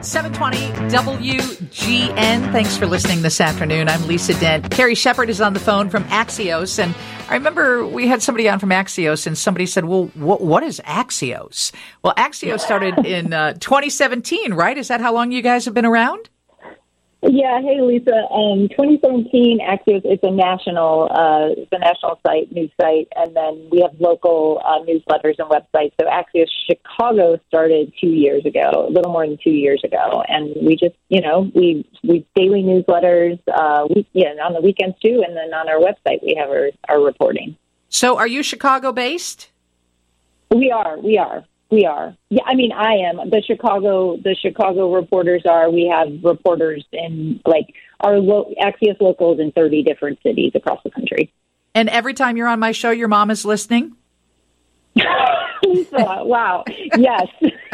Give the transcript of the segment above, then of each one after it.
720 WGN. Thanks for listening this afternoon. I'm Lisa Dent. Carrie Shepard is on the phone from Axios. And I remember we had somebody on from Axios and somebody said, well, what, what is Axios? Well, Axios started in uh, 2017, right? Is that how long you guys have been around? Yeah, hey Lisa. Um, 2017 Axios is a national, uh, it's a national site, news site, and then we have local uh, newsletters and websites. So Axios Chicago started two years ago, a little more than two years ago, and we just, you know, we we daily newsletters, uh, we, yeah, on the weekends too, and then on our website we have our our reporting. So, are you Chicago based? We are, we are. We are. Yeah, I mean, I am. The Chicago, the Chicago reporters are. We have reporters in like our lo- Axios locals in thirty different cities across the country. And every time you're on my show, your mom is listening. wow. Yes.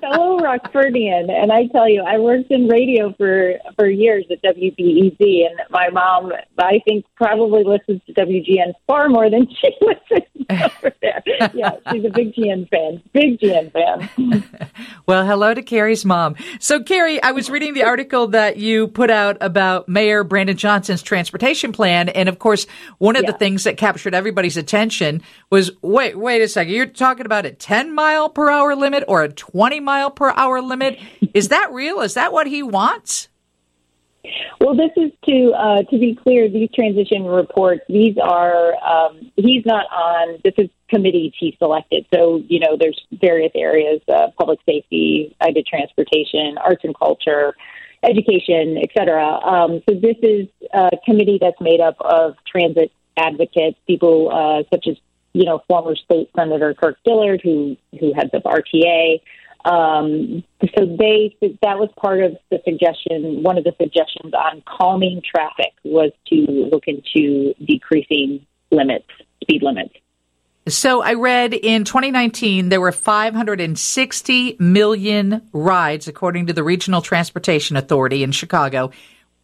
fellow Rockfordian, and I tell you, I worked in radio for for years at WBEZ, and my mom, I think, probably listens to WGN far more than she listens over there. Yeah, she's a big GN fan, big GN fan. well, hello to Carrie's mom. So, Carrie, I was reading the article that you put out about Mayor Brandon Johnson's transportation plan, and of course, one of yeah. the things that captured everybody's attention was wait, wait a second, you're talking about a 10 mile per hour limit or a 20 mile per hour limit. Is that real? Is that what he wants? Well, this is to uh, to be clear. These transition reports, these are um, he's not on. This is committees he selected. So you know, there's various areas: uh, public safety, I did transportation, arts and culture, education, etc. Um, so this is a committee that's made up of transit advocates, people uh, such as you know former state senator Kirk Dillard, who who heads up RTA. Um, so they that was part of the suggestion. One of the suggestions on calming traffic was to look into decreasing limits, speed limits. So I read in 2019 there were 560 million rides, according to the Regional Transportation Authority in Chicago.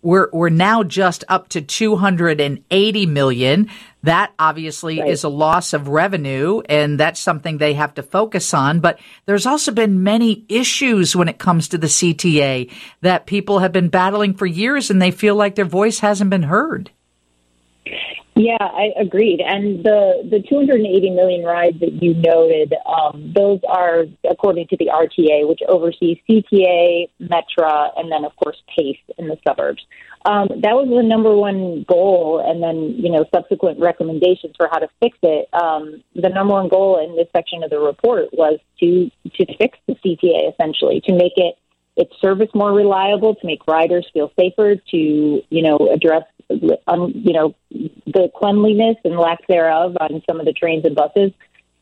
We're we're now just up to 280 million. That obviously right. is a loss of revenue, and that's something they have to focus on. But there's also been many issues when it comes to the CTA that people have been battling for years, and they feel like their voice hasn't been heard. Yeah, I agreed. And the the 280 million rides that you noted, um, those are according to the RTA, which oversees CTA, Metra, and then of course PACE in the suburbs. Um, that was the number one goal, and then you know subsequent recommendations for how to fix it. Um, the number one goal in this section of the report was to to fix the CTA essentially to make it its service more reliable, to make riders feel safer, to you know address um, you know the cleanliness and lack thereof on some of the trains and buses.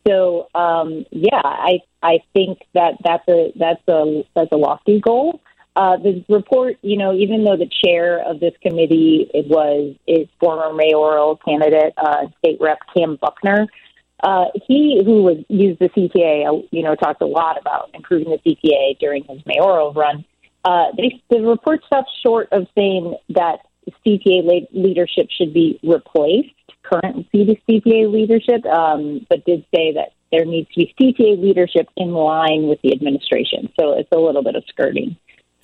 So um, yeah, I I think that that's a that's a that's a lofty goal. Uh, the report, you know, even though the chair of this committee it was is former mayoral candidate, uh, state rep Cam Buckner, uh, he who was used the CTA, you know, talked a lot about improving the CTA during his mayoral run. Uh, they, the report stopped short of saying that CTA leadership should be replaced, current CTA leadership, um, but did say that there needs to be CTA leadership in line with the administration. So it's a little bit of skirting,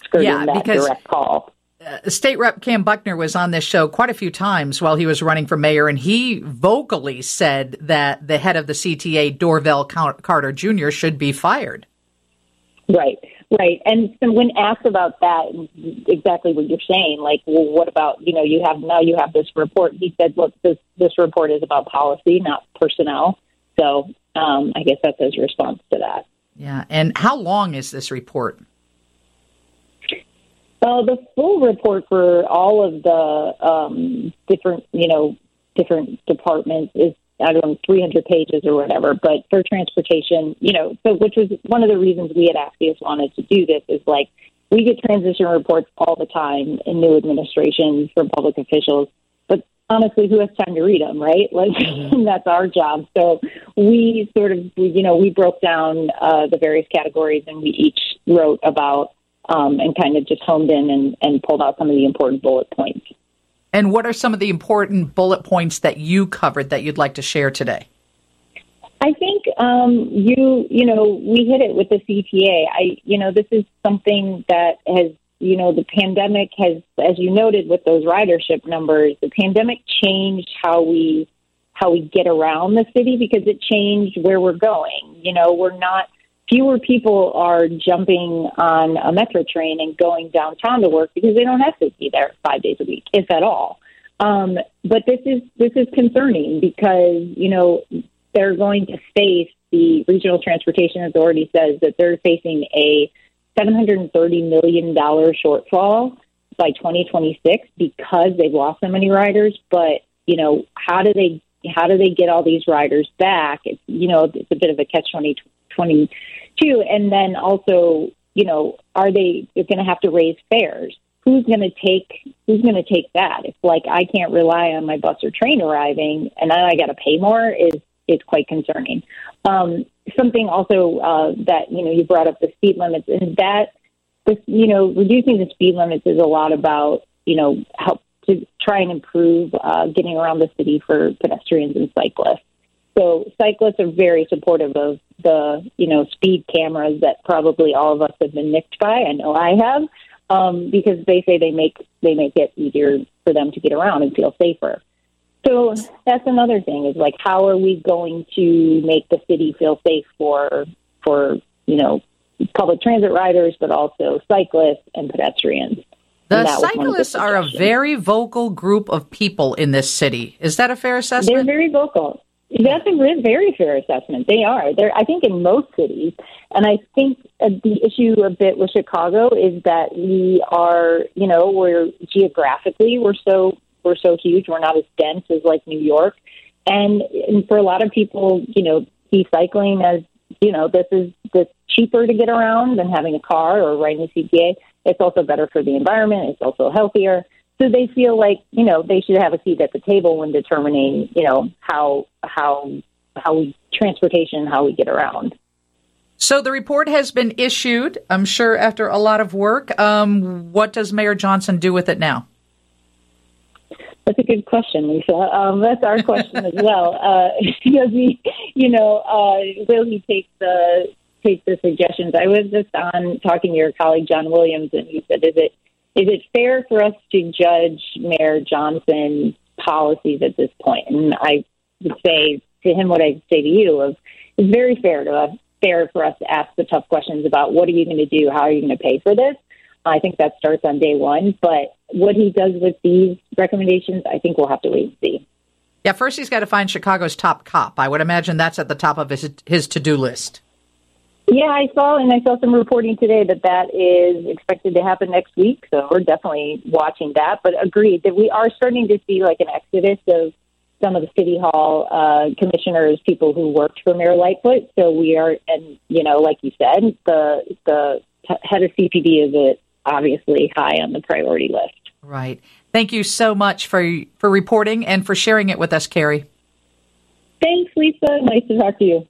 skirting yeah, that because- direct call. Uh, State Rep Cam Buckner was on this show quite a few times while he was running for mayor, and he vocally said that the head of the CTA, Dorval Carter Jr., should be fired. Right, right. And so when asked about that, exactly what you're saying, like, well, what about you know, you have now you have this report. He said, look, this this report is about policy, not personnel. So um, I guess that's his response to that. Yeah. And how long is this report? Uh, the full report for all of the um, different, you know, different departments is I don't know, 300 pages or whatever. But for transportation, you know, so which was one of the reasons we at Axios wanted to do this is like we get transition reports all the time in new administrations from public officials. But honestly, who has time to read them, right? Like mm-hmm. that's our job. So we sort of, you know, we broke down uh, the various categories and we each wrote about um, and kind of just honed in and, and pulled out some of the important bullet points. And what are some of the important bullet points that you covered that you'd like to share today? I think um, you, you know, we hit it with the CTA. I, you know, this is something that has you know, the pandemic has, as you noted with those ridership numbers, the pandemic changed how we how we get around the city because it changed where we're going. You know, we're not fewer people are jumping on a metro train and going downtown to work because they don't have to be there five days a week, if at all. Um, but this is this is concerning because you know they're going to face the regional transportation authority says that they're facing a $730 million shortfall by 2026 because they've lost so many riders. But, you know, how do they, how do they get all these riders back? It's, you know, it's a bit of a catch 22. And then also, you know, are they going to have to raise fares? Who's going to take who's going to take that? If like I can't rely on my bus or train arriving, and then I got to pay more, is is quite concerning. Um, something also uh, that you know you brought up the speed limits, and that this you know reducing the speed limits is a lot about you know help to try and improve uh, getting around the city for pedestrians and cyclists. So cyclists are very supportive of the you know speed cameras that probably all of us have been nicked by. I know I have um, because they say they make they make it easier for them to get around and feel safer. So that's another thing is like how are we going to make the city feel safe for for you know public transit riders, but also cyclists and pedestrians. The cyclists the are a very vocal group of people in this city. Is that a fair assessment? They're very vocal. That's a very fair assessment. They are. They're, I think, in most cities. And I think uh, the issue a bit with Chicago is that we are, you know, we're geographically, we're so we're so huge. We're not as dense as like New York. And, and for a lot of people, you know, see cycling as, you know, this is this cheaper to get around than having a car or riding a CTA. It's also better for the environment. It's also healthier. So they feel like, you know, they should have a seat at the table when determining, you know, how how how we transportation, how we get around. So the report has been issued, I'm sure, after a lot of work. Um, what does Mayor Johnson do with it now? That's a good question, Lisa. Um, that's our question as well. Uh, does he, you know, uh, will he take the take the suggestions? I was just on talking to your colleague John Williams, and he said, "Is it is it fair for us to judge Mayor Johnson's policies at this point?" And I would say to him what I say to you of it's very fair to us, fair for us to ask the tough questions about what are you going to do, how are you going to pay for this. I think that starts on day one, but what he does with these recommendations, I think we'll have to wait and see. Yeah, first he's got to find Chicago's top cop. I would imagine that's at the top of his his to do list. Yeah, I saw, and I saw some reporting today that that is expected to happen next week. So we're definitely watching that. But agreed that we are starting to see like an exodus of some of the city hall uh, commissioners, people who worked for Mayor Lightfoot. So we are, and you know, like you said, the the head of CPD is a obviously high on the priority list. Right. Thank you so much for for reporting and for sharing it with us, Carrie. Thanks, Lisa. Nice to talk to you.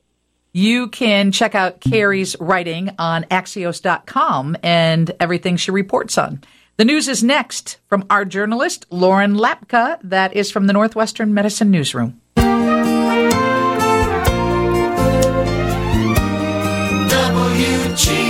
You can check out Carrie's writing on axios.com and everything she reports on. The news is next from our journalist, Lauren Lapka. That is from the Northwestern Medicine Newsroom. W-G-